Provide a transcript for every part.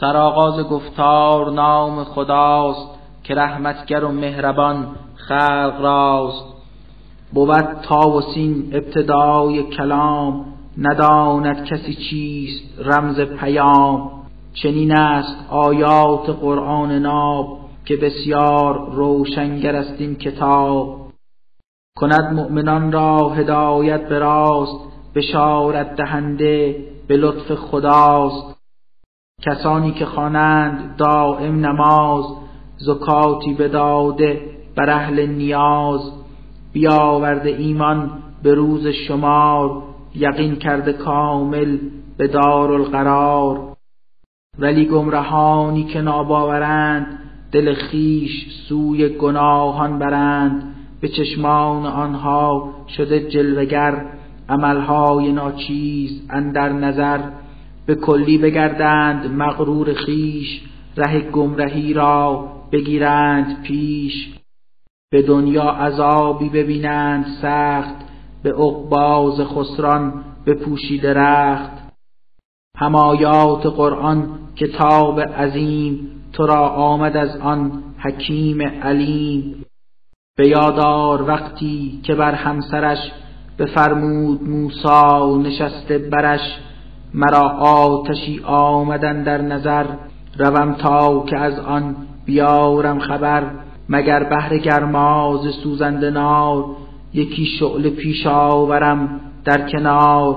سرآغاز گفتار نام خداست که رحمتگر و مهربان خلق راست. بود تا و سین ابتدای کلام نداند کسی چیست رمز پیام. چنین است آیات قرآن ناب که بسیار روشنگر است این کتاب. کند مؤمنان را هدایت به راست بشارت دهنده به لطف خداست. کسانی که خوانند دائم نماز زکاتی بداده بر اهل نیاز بیاورده ایمان به روز شمار یقین کرده کامل به دار القرار ولی گمرهانی که ناباورند دل خیش سوی گناهان برند. به چشمان آنها شده جلوگر عملهای ناچیز اندر نظر. به کلی بگردند مغرور خیش ره گمرهی را بگیرند پیش. به دنیا عذابی ببینند سخت به عقباز خسران بپوشیده رخت. همایات قرآن کتاب عظیم تو را آمد از آن حکیم علیم. به یادار وقتی که بر همسرش بفرمود موسا نشسته برش مرا آتشی آمدن در نظر. روم تا که از آن بیارم خبر. مگر بهر گرماز سوزنده نار یکی شعله پیش آورم در کنار.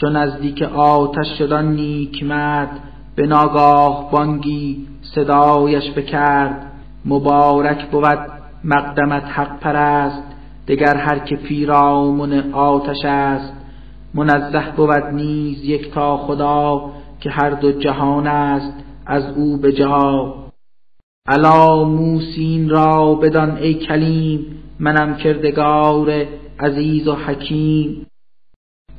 چون نزدیک آتش شدن نیک مرد به ناگاه بانگی صدایش بکرد. مبارک بود مقدمت حق پرست دگر هر که پیرامون آتش است. منزه بود نیز یک تا خدا که هر دو جهان است از او به جا الا موسین را بدان ای کلیم منم کردگار عزیز و حکیم.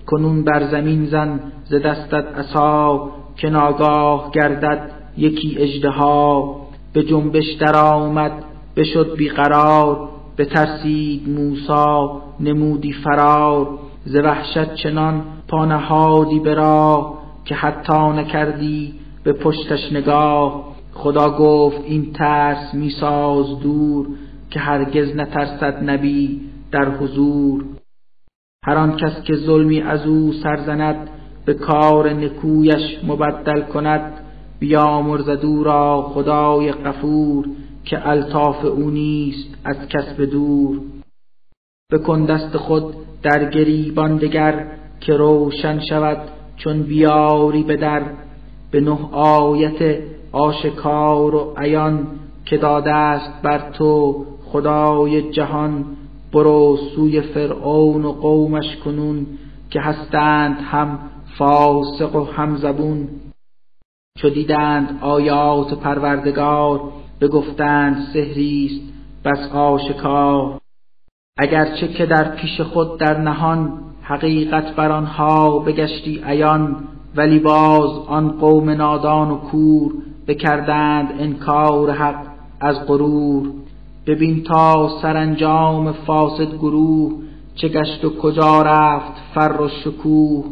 کنون بر زمین زن ز دستت عصا که ناگاه گردد یکی اژدها. به جنبش درآمد بشد بیقرار بترسید موسا نمودی فرار. ز وحشت چنان پانهادی به راه که حتی نکردی به پشتش نگاه. خدا گفت این ترس میساز دور که هرگز نترسد نبی در حضور. هر آن کس که ظلمی از او سرزند به کار نکویش مبدل کند بیامرزد او را خدای غفور که الطاف او نیست از کسب دور. بکن دست خود در گریبان دگر که روشن شود چون بیاری به در به نه آیت آشکار و عیان که داده است بر تو خدای جهان برو سوی فرعون و قومش کنون که هستند هم فاسق و هم زبون. چو دیدند آیات پروردگار بگفتند سحریست بس آشکار. اگرچه که در پیش خود در نهان حقیقت بر آنها بگشتی عیان ولی باز آن قوم نادان و کور بکردند انکار حق از غرور. ببین تا سرانجام فاسد گروه چه گشت و کجا رفت فر و شکوه.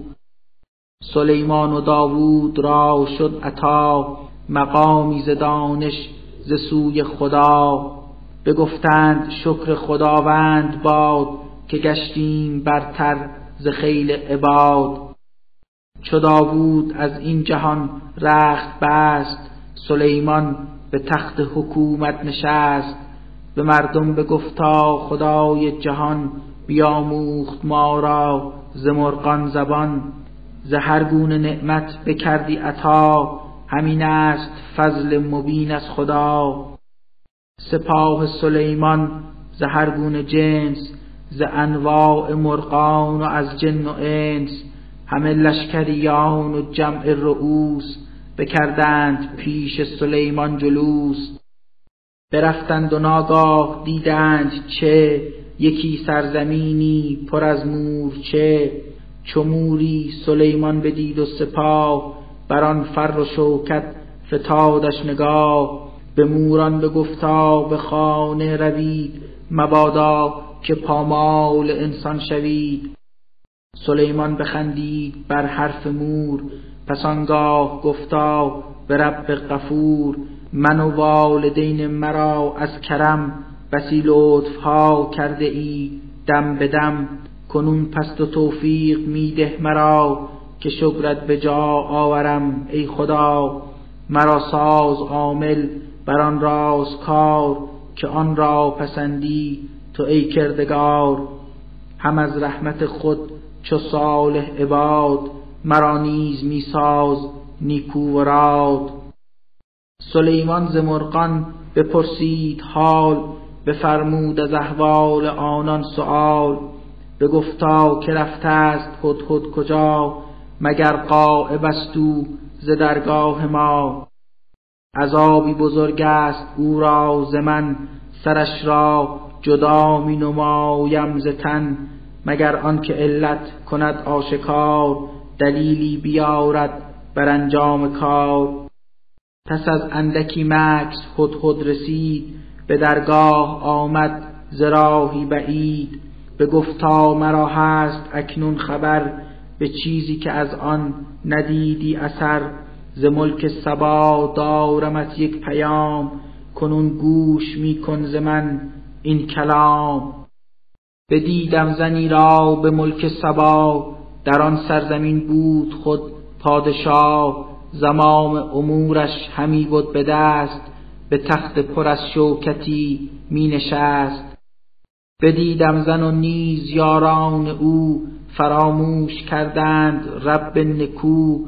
سلیمان و داوود را شد عطا مقامی ز دانش ز سوی خدا. بگفتند شکر خداوند باد که گشتیم برتر ز خیل عباد. چو داوود از این جهان رخت بست سلیمان به تخت حکومت نشست. به مردم بگفتا خدای جهان بیاموخت ما را ز مرغان زبان. ز هر گونه نعمت بکردی عطا همین است فضل مبین از خدا. سپاه سلیمان ز هر گونه جنس ز انواع مرغان و از جن و انس همه لشکریان و جمع رؤوس بکردند پیش سلیمان جلوس. برفتند و ناگاه دیدند چه یکی سرزمینی پر از مورچه چو موری سلیمان بدید و سپاه بر آن فر و شوکت فتادش نگاه. به موران بگفتا به خانه روید مبادا که پامال انسان شوید. سلیمان بخندید بر حرف مور پس آنگاه گفتا به رب غفور من و والدین مرا از کرم بسی لطف ها کرده ای دم به دم کنون پست و توفیق میده مرا که شکرت به جا آورم ای خدا. مرا ساز عامل بر آن راز کار که آن را پسندی تو ای کردگار. هم از رحمت خود چو صالح عباد مرا نیز میساز نیکو و راد. سلیمان ز مرغان بپرسید حال بفرمود از احوال آنان سؤال. بگفتا که رفته است هدهد کجا؟ مگر غایب است ز درگاه ما؟ عذابی بزرگ است او را ز من سرش را جدا می نمایم ز تن مگر آنکه علت کند آشکار دلیلی بیارد بر انجام کار. پس از اندکی مکس هدهد رسید به درگاه آمد ز راهی بعید. به گفتا مرا هست اکنون خبر به چیزی که از آن ندیدی اثر. ز ملک سبا دارمت یک پیام کنون گوش می کن ز من این کلام. بدیدم زنی را به ملک سبا در آن سرزمین بود خود پادشاه. زمام امورش همی بود به دست به تخت پر از شوکتی می نشست. بدیدم زن و نیز یاران او فراموش کردند رب نکو.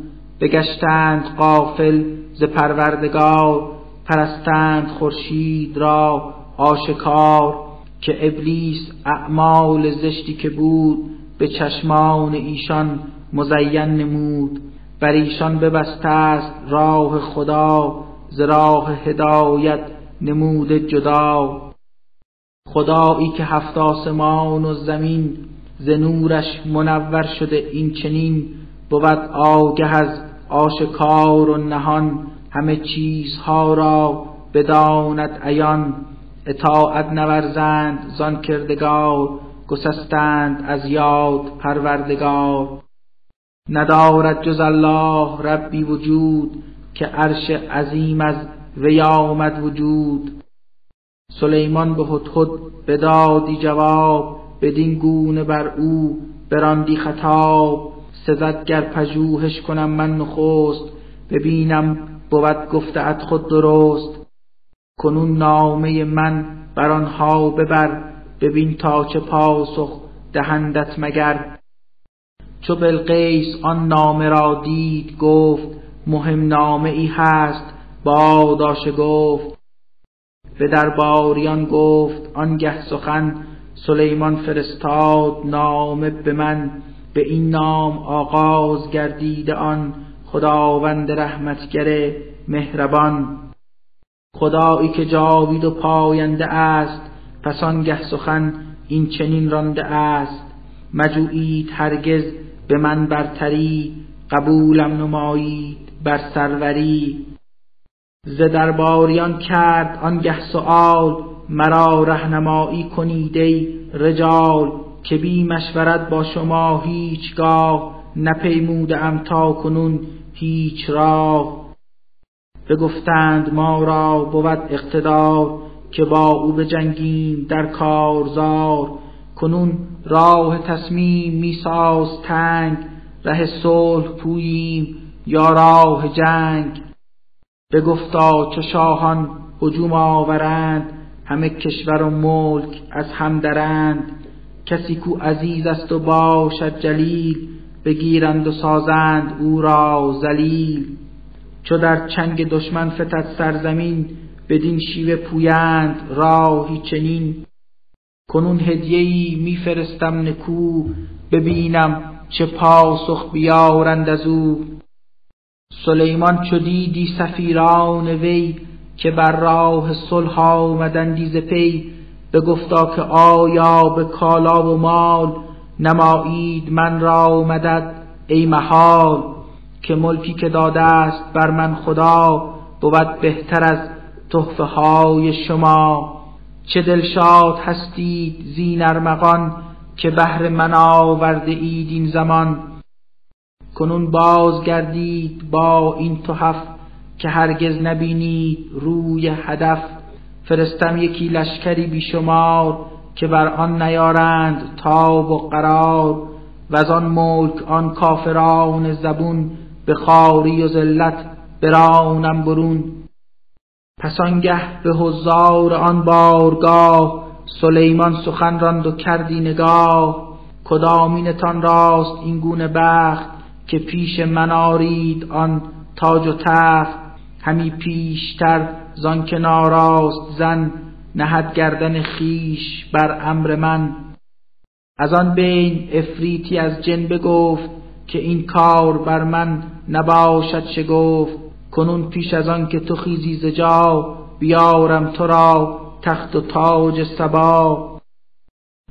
بگشتند قافل ز پروردگار پرستند خورشید را آشکار که ابلیس اعمال زشتی که بود به چشمان ایشان مزین نمود. بر ایشان ببسته است راه خدا ز راه هدایت نموده جدا. خدایی که هفت آسمان و زمین ز نورش منور شده این چنین بود آگه از آشکار و نهان همه چیزها را بداند عیان. اطاعت نورزند زان کردگار گسستند از یاد پروردگار. ندارد جز الله ربی وجود که عرش عظیم از وی آمد وجود. سلیمان به هدهد بدادی جواب بدین گونه بر او براندی خطاب. سزد گر پژوهش کنم من نخست ببینم بود گفته ات خود درست. کنون نامه من بر آنها ببر ببین تا چه پاسخ دهندت مگر. چو بلقیس آن نامه را دید گفت مهم نامه ای هست گفت. به درباریان گفت آنگه سخن سلیمان فرستاد نامه به من. به این نام آغاز گردیده آن خداوند رحمتگر مهربان. خدایی که جاوید و پاینده است پس آنگه سخن این چنین رانده است. مجویید هرگز به من برتری قبولم نمایید بر سروری. ز درباریان کرد آنگه سؤال مرا رهنمایی کنید ای رجال. که بی مشورت با شما هیچگاه نپیموده ام تا کنون هیچ راه. بگفتند ما را بود اقتدار که با او بجنگیم در کارزار. کنون راه تصمیم میساز تنگ ره صلح پوییم یا راه جنگ. بگفتا چو شاهان هجوم آورند همه کشور و ملک از هم درند. کسی کو عزیز است و باشد جلیل بگیرند و سازند او را ذلیل. چو در چنگ دشمن فتد سرزمین بدین شیوه پویند راهی چنین. کنون هدیه‌ای میفرستم نکو ببینم چه پاسخ بیارند از او. سلیمان چو دیدی سفیران وی که بر راه صلح آمدندی ز پی بگفتا که آیا به کالا و مال نمایید من را مدد ای محال که ملکی که داده است بر من خدا بود بهتر از تحفه های شما. چه دلشاد هستید زین ارمغان که بهر من آورده اید این زمان. کنون باز گردید با این تحف که هرگز نبینید روی هدف. فرستم یکی لشکری بیشمار که بر آن نیارند تاب و قرار و از آن ملک آن کافران زبون به خاری و ذلت برانم برون. پس آنگه به حضار آن بارگاه سلیمان سخن راند و کردی نگاه کدامینتان راست این گونه بخت که پیش من آرید آن تاج و تخت. همی پیشتر زان که ناراست زن نهد گردن خیش بر امر من. از آن بین افریتی از جن بگفت که این کار بر من نباشد شگفت. کنون پیش از آن که تو خیزی ز جا بیارم تو را تخت و تاج سبا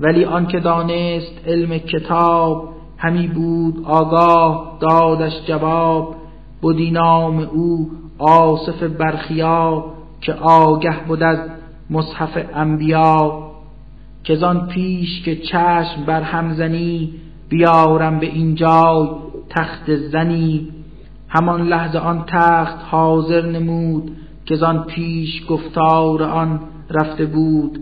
ولی آن که دانست علم کتاب همی بود آگاه دادش جواب. بودی نام او آصف برخیا که آگه بود از مصحف انبیا. که زان پیش که چشم بر همزنی بیارم به این جای تخت زنی. همان لحظه آن تخت حاضر نمود که زان پیش گفتار آن رفته بود.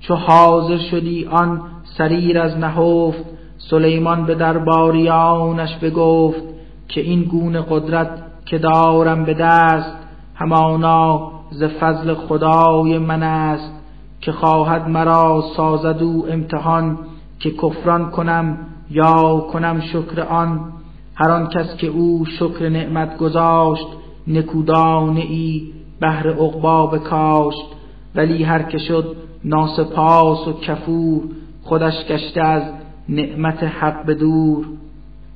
چو حاضر شدی آن سریر از نهفت سلیمان به درباریانش بگفت که این گونه قدرت که دارم به دست همانا ز فضل خدای من است که خواهد مرا سازد او امتحان که کفران کنم یا کنم شکر آن. هر آن کس که او شکر نعمت گذاشت نکودانه ای بهر عقبا بکاشت. ولی هر که شد ناسپاس و کفور خودش گشته از نعمت حق دور.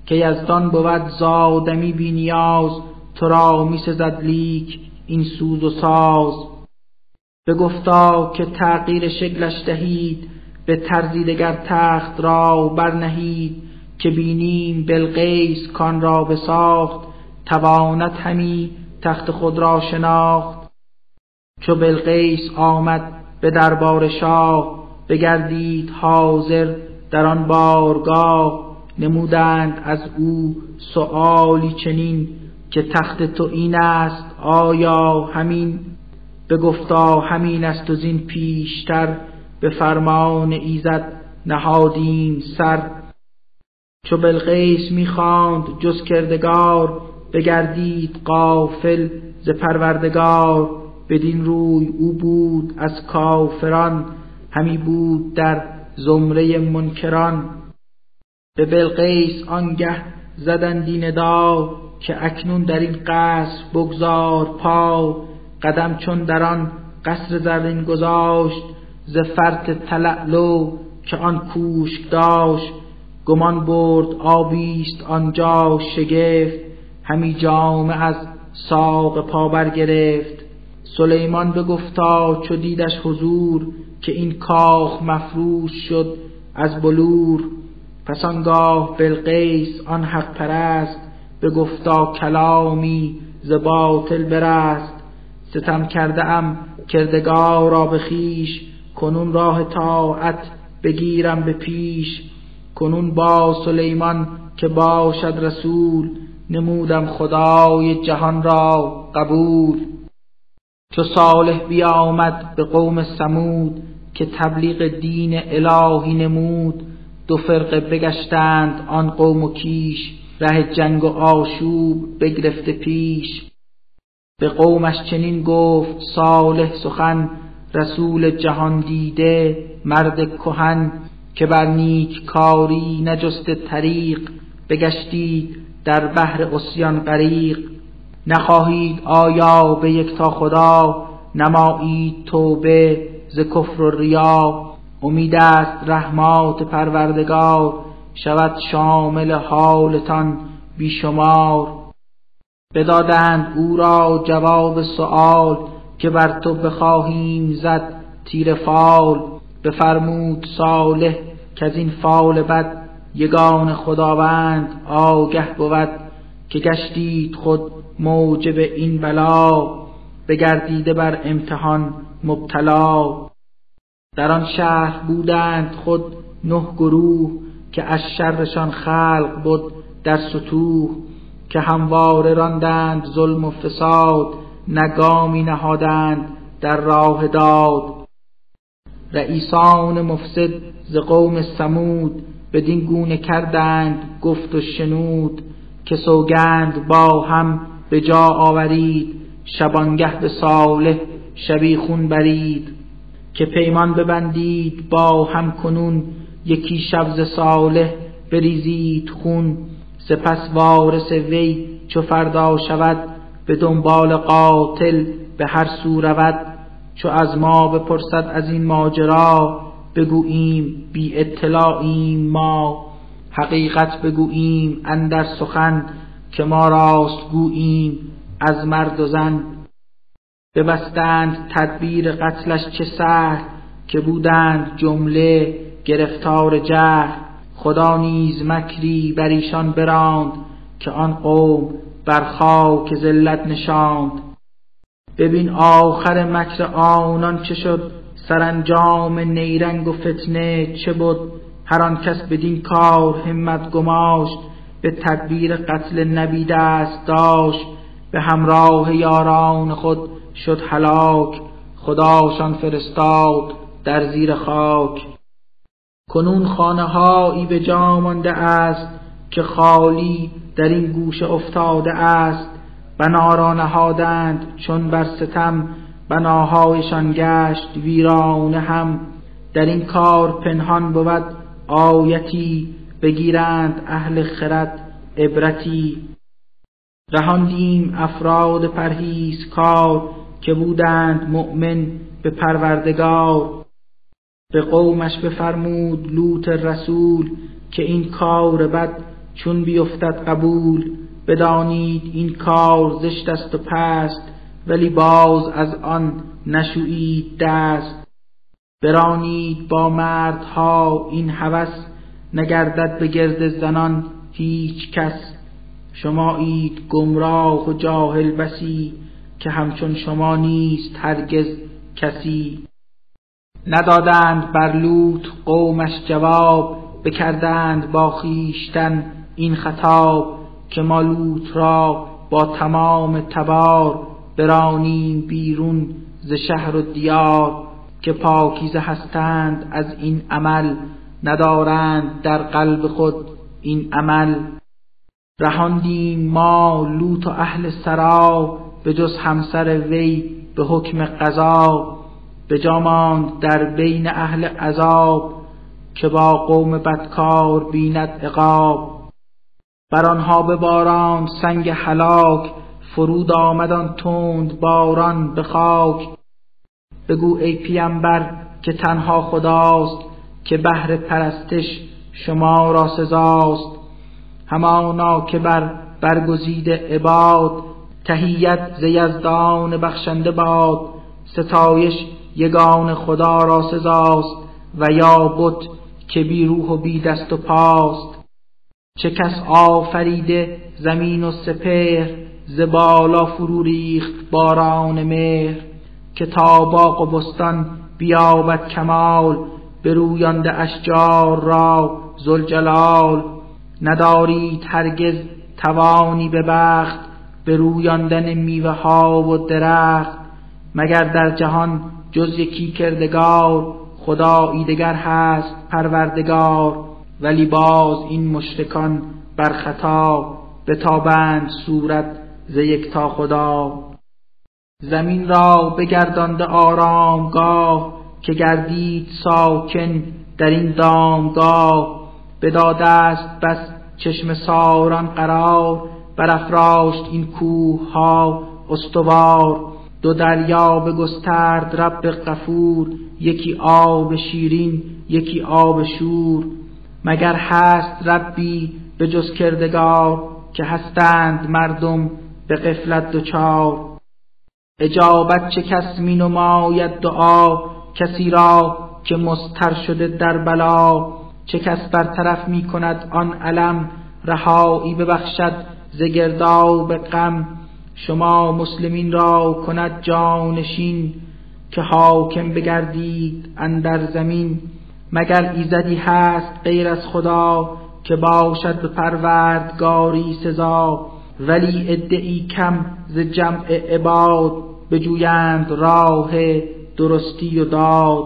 که یزدان بود زادمی بی نیاز تو را می سزد لیک این سوز و ساز. بگفتا که تغییر شکلش دهید به طرزی دگر تخت را برنهید که بینیم بلقیس کان را بساخت توانت همی تخت خود را شناخت. چو بلقیس آمد به دربار شاه بگردید حاضر در آن بارگاه. نمودند از او سؤالی چنین که تخت تو این است آیا همین؟ بگفتا همین است و زین پیشتر به فرمان ایزد نهادیم سر. چو بلقیس می‌خواند جز کردگار بگردید قافل ز پروردگار. بدین روی او بود از کافران همی بود در زمره منکران. به بلقیس آنگه زدندی ندا که اکنون در این قصر بگذار پا قدم چون در آن قصر زرین گذاشت ز فرط تلعلو که آن کوشک داشت. گمان برد آبیست آنجا شگفت همی جامه از ساق پا برگرفت سلیمان بگفتا چو دیدش حضور که این کاخ مفروش شد از بلور. پس آنگاه بلقیس آن حق پرست بگفتا کلامی ز باطل برست. ستم کرده ام کردگار را به خویش کنون راه طاعت بگیرم به پیش. کنون با سلیمان که باشد رسول نمودم خدای جهان را قبول. چو صالح بیامد به قوم سمود که تبلیغ دین الهی نمود. دو فرقه بگشتند آن قوم و کیش. ره جنگ و آشوب بگرفته پیش. به قومش چنین گفت صالح سخن رسول جهان دیده مرد کهن که بر نیک کاری نجست طریق. بگشتید در بحر اسیان غریق. نخواهید آیا به یک تا خدا؟ نمایید توبه ز کفر و ریا. امید است رحمات پروردگار شود شامل حالتان بیشمار. بدادند او را جواب سؤال که بر تو بخواهیم زد تیر فال. بفرمود صالح که از این فال بد یگان خداوند آگه بود که گشتید خود موجب این بلا. بگردیده بر امتحان مبتلا. در آن شهر بودند خود نه گروه که از شرشان خلق بود در سطوح که همواره راندند ظلم و فساد نگامی نهادند در راه داد. رئیسان مفسد ز قوم سمود بدین گونه کردند گفت و شنود که سوگند با هم به جا آورید شبانگه به صالح شبیخون برید. که پیمان ببندید با هم کنون یکی شب صالح بریزید خون سپس وارث وی چو فردا شود به دنبال قاتل به هر سو رود. چو از ما بپرسد از این ماجرا بگوییم بی اطلاعیم ما. حقیقت بگوییم اندر سخن که ما راست گوییم از مرد و زن. ببستند تدبیر قتلش چه سهل که بودند جمله گرفتار جهل. خدا نیز مکری بر ایشان براند که آن قوم بر خاک ذلت نشاند. ببین آخر مکر آنان چه شد سرانجام نیرنگ و فتنه چه بود هر آن کس بدین کار همت گماشت به تدبیر قتل نبی دست داشت. به همراه یاران خود شد هلاک خداشان فرستاد در زیر خاک. کنون خانه هایی به جا مانده است که خالی در این گوشه افتاده است. بنا را نهادند چون بر ستم بناهایشان گشت ویرانه هم. در این کار پنهان بود آیتی بگیرند اهل خرد عبرتی. رهاندیم افراد پرهیز کار که بودند مؤمن به پروردگار. به قومش بفرمود لوط رسول که این کار بد چون بیفتد قبول. بدانید این کار زشت است و پست ولی باز از آن نشویید دست. برانید با مردها این هوس نگردد به گرد زنان هیچ کس. شمایید گمراه و جاهل بسی که همچون شما نیست هرگز کسی. ندادند بر لوط قومش جواب بکردند با خیشتن این خطاب که ما لوط را با تمام تبار برانیم بیرون ز شهر و دیار که پاکیزه هستند از این عمل. ندارند در قلب خود این عمل. رهاندیم ما لوط و اهل سرا به جز همسر وی به حکم قضا به ماند در بین اهل عذاب که با قوم بدکار بیند عقاب. بر آنها بباراند سنگ هلاک فرود آمدان تند باران به خاک. بگو ای پیامبر که تنها خداست که بهر پرستش شما را سزاست. همانا که بر برگزید عباد تهیت ز یزدان بخشنده باد ستایش یگان خدا را سزاست و یا بت که بی روح و بی دست و پاست. چه کس آفریده زمین و سپهر ز بالا فرو ریخت باران مهر که تا باغ و بستان بیابد کمال برویانده اشجار را زلجلال ندارید هرگز توانی به بخت برویاندن میوه ها و درخت مگر در جهان جز یکی کردگار خدا ایدگر هست پروردگار؟ ولی باز این مشرکان بر خطا بتابند صورت ز تا خدا. زمین را بگردانده آرامگاه که گردید ساکن در این دامگاه بداده است بس چشم ساران قرار برافراشت این کوه ها استوار. دو دریا بگسترد رب غفور یکی آب شیرین یکی آب شور. مگر هست ربی به جز کردگار که هستند مردم به قفلت دچار؟ اجابت چه کس می نماید دعا؟ کسی را که مستر شده در بلا. چه کس برطرف می کند آن علم؟ رهایی ببخشد ز گرداب غم شما مسلمین را کند جانشین که حاکم بگردید اندر زمین مگر ایزدی هست غیر از خدا که باشد به پروردگاری سزا؟ ولی ادعی کم ز جمع عباد بجویند راه درستی و داد.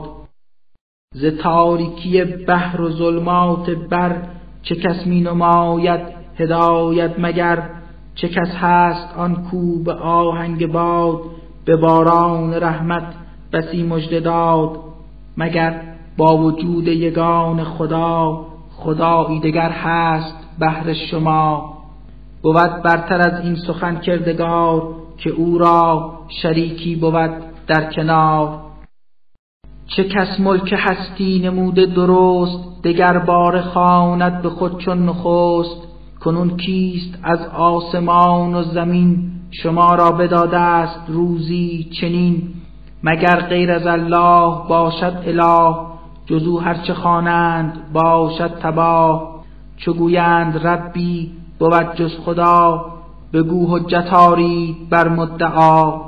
ز تاریکی بحر و ظلمات بر چه کس می نماید هدایت مگر؟ چه کس هست آن کو به آهنگ باد به باران رحمت بسی مژده داد؟ مگر با وجود یگان خدا خدایی دگر هست بهر شما؟ بود برتر از این سخن کردگار که او را شریکی بود در کنار. چه کس ملک هستی نموده درست دگر بار خواند به خود چون نخست؟ کنون کیست از آسمان و زمین؟ شما را بداده است روزی چنین. مگر غیر از الله باشد اله؟ جزو هرچه خوانند باشد تباه. چو گویند ربی بود جز خدا بگو حجت آرید بر مدعا.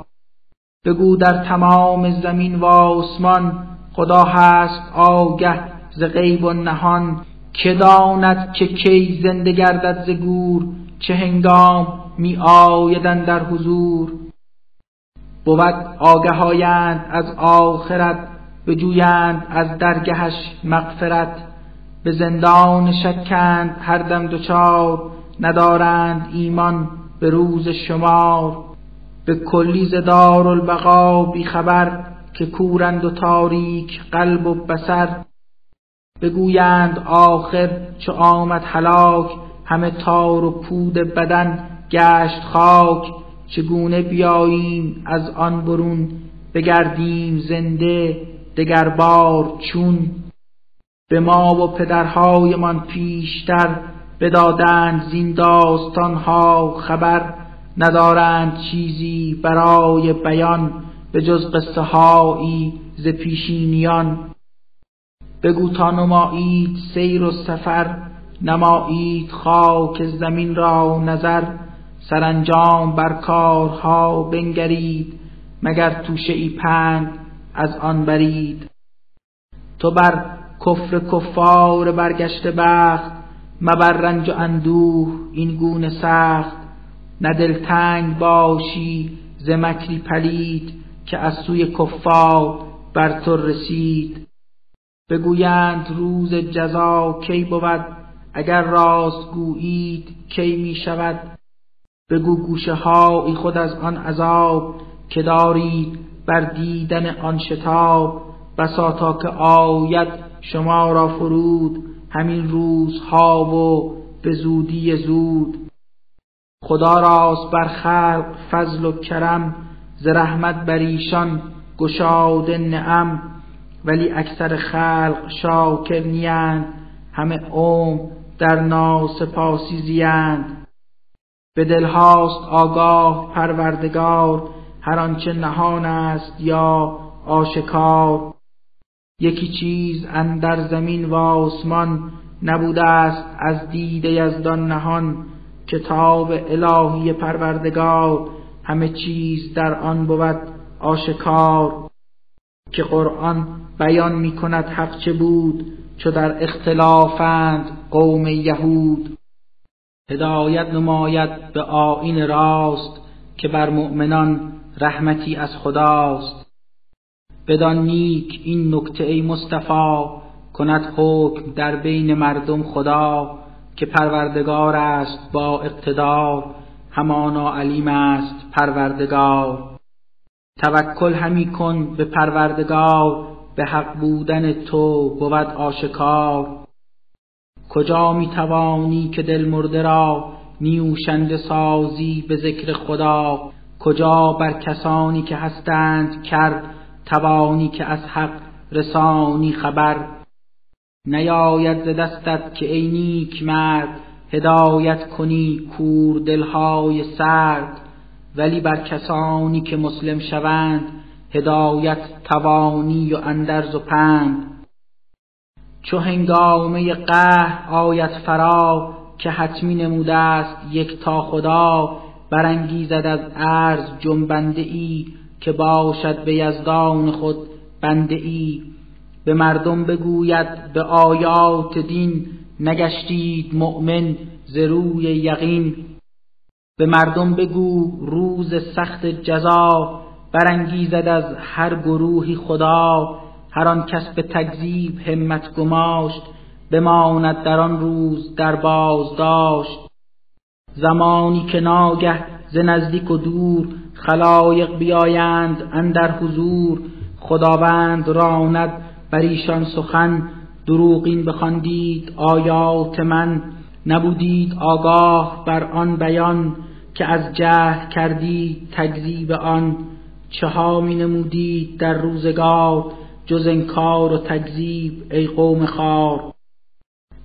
بگو در تمام زمین و آسمان خدا هست آگه ز غیب و نهان. که داند که کی زنده گردد ز گور چه هنگام می آیدن در حضور. بود آگهایند از آخرت بجویند از درگهش مغفرت. به زندان شکند هر دم دچار ندارند ایمان به روز شمار. به کلی ز دارالبقا بی خبر که کورند و تاریک قلب و بسر بگویند آخر چو آمد هلاک همه تار و پود بدن گشت خاک چگونه بیاییم از آن برون؟ بگردیم زنده دگر بار چون؟ به ما و پدرهایمان پیشتر بدادند زین داستانها خبر ندارند چیزی برای بیان به جز قصه هایی ز پیشینیان. بگو تا نمایید سیر و سفر نمایید خاک زمین را نظر سرانجام بر کارها بنگرید مگر توشه ای پند از آن برید. تو بر کفر کفار برگشته بخت مبر رنج و اندوه این گونه سخت. نه دلتنگ باشی ز پلید که از سوی کفار بر تو رسید. بگویند روز جزا کی بود؟ اگر راست گویید کی می شود؟ بگو گوشه های خود از آن عذاب که دارید بر دیدن آن شتاب. بسا تا که آید شما را فرود همین روزها و به زودی زود. خدا راست بر خلق فضل و کرم ز رحمت بر ایشان گشاده نعم. ولی اکثر خلق شاکر نیند همه عمر در ناسپاسی زیند به دلهاست آگاه پروردگار. هر آنچه نهان است یا آشکار. یکی چیز اندر زمین و آسمان نبوده است از دید یزدان نهان. کتاب الهی پروردگار. همه چیز در آن بود آشکار. که قرآن بیان می کند حق چه بود چو در اختلافند قوم یهود. هدایت نماید به آین راست که بر مؤمنان رحمتی از خداست. بدان نیک این نکته ای مصطفی کند حکم در بین مردم خدا که پروردگار است با اقتدار همانا علیم است پروردگار. توکل همی کن به پروردگار به حق بودن تو بود آشکار. کجا می توانی که دل مرده را نیوشنده سازی به ذکر خدا؟ کجا بر کسانی که هستند کرد توانی که از حق رسانی خبر؟ نیاید ز دستت که ای نیک مرد هدایت کنی کور دلهای سرد. ولی بر کسانی که مسلم شوند هدایت توانی و اندرز و پند. چو هنگامه قهر آیت فرا که حتمی نموده است یک تا خدا برانگیزد از عرض جنبنده ای که باشد به یزدان خود بنده ای به مردم بگوید به آیات دین نگشتید مؤمن ز روی یقین. به مردم بگو روز سخت جزا برانگیزد از هر گروهی خدا هر آن کس به تکذیب همت گماشت بماند در آن روز در داشت زمانی که ناگه ز نزدیک و دور خلایق بیایند اندر حضور خداوند راند بر ایشان سخن. دروغین بخواندید آیات من نبودید آگاه بر آن بیان که از جهل کردید تکذیب آن. چه ها می نمودید در روزگار جز انکار و تکذیب ای قوم خار.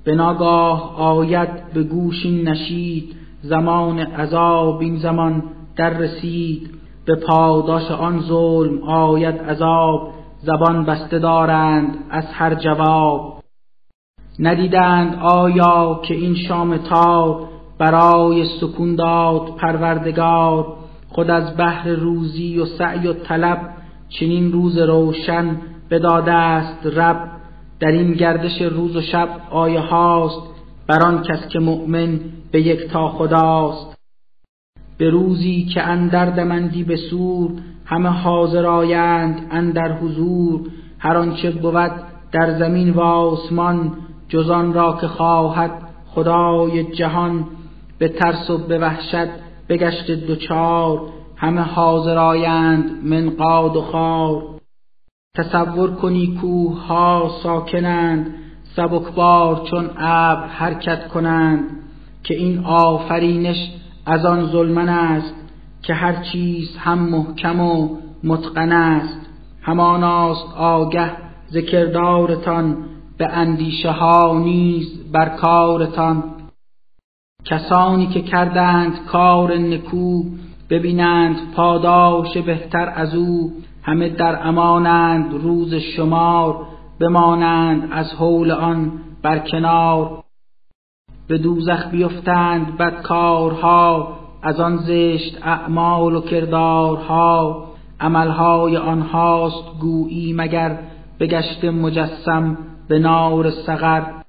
به ناگاه آید به گوش نشید زمان عذاب این زمان در رسید. به پاداش آن ظلم آید عذاب زبان بسته دارند از هر جواب. ندیدند آیا که این شام تا برای سکون داد پروردگار؟ خود از بحر روزی و سعی و طلب چنین روز روشن بداده است رب. در این گردش روز و شب آیه هاست بر آن کس که مؤمن به یک تا خداست. به روزی که اندر دمندی به سور همه حاضر آیند اندر حضور هر آنچه بود در زمین و آسمان جزان را که خواهد خدای جهان. به ترس و به وحشت بگشت دوچار همه حاضر آیند من قاد و خار. تصور کنی کوه ها ساکنند سبکبار چون ابر حرکت کنند. که این آفرینش از آن ظلمن است که هر چیز هم محکم و متقن است. هماناست آگه ذکردارتان به اندیشه ها نیز بر کارتان. کسانی که کردند کار نکو ببینند پاداش بهتر از او همه در امانند روز شمار بمانند از حول آن بر کنار. به دوزخ بیفتند بدکارها از آن زشت اعمال و کردارها. عملهای آنهاست گویی مگر بگشت مجسم به نار سقر.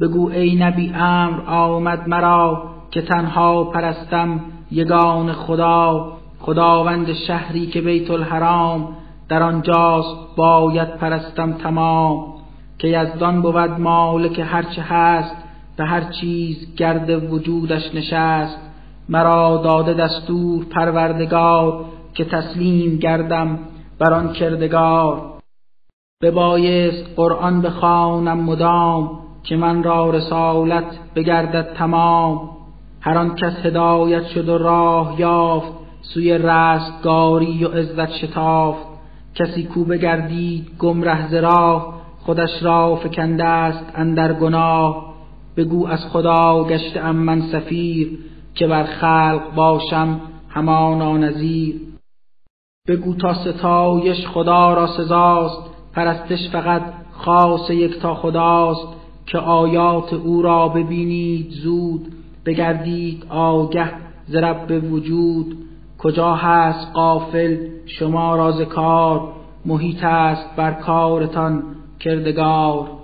بگو ای نبی امر آمد مرا که تنها پرستم یگان خدا خداوند شهری که بیت الحرام در آنجاست باید پرستم تمام که یزدان بود مالک هرچه هست به هر چیز گرد وجودش نشست. مرا داده دستور پروردگار که تسلیم گردم بر آن کردگار. ببایست قرآن بخوانم مدام که من را رسالت بگردد تمام. هر آن کس هدایت شد و راه یافت سوی رستگاری و عزت شتافت. کسی کو بگردید گمره ز راه خودش را فکنده است اندر گناه. بگو از خدا گشته ام من سفیر که بر خلق باشم همانا نظیر. بگو تا ستایش خدا را سزاست پرستش فقط خاص یک تا خداست. که آیات او را ببینید زود بگردید آگه ز رب وجود. کجا هست قافل شما راز کار. محیط است بر کارتان کردگار.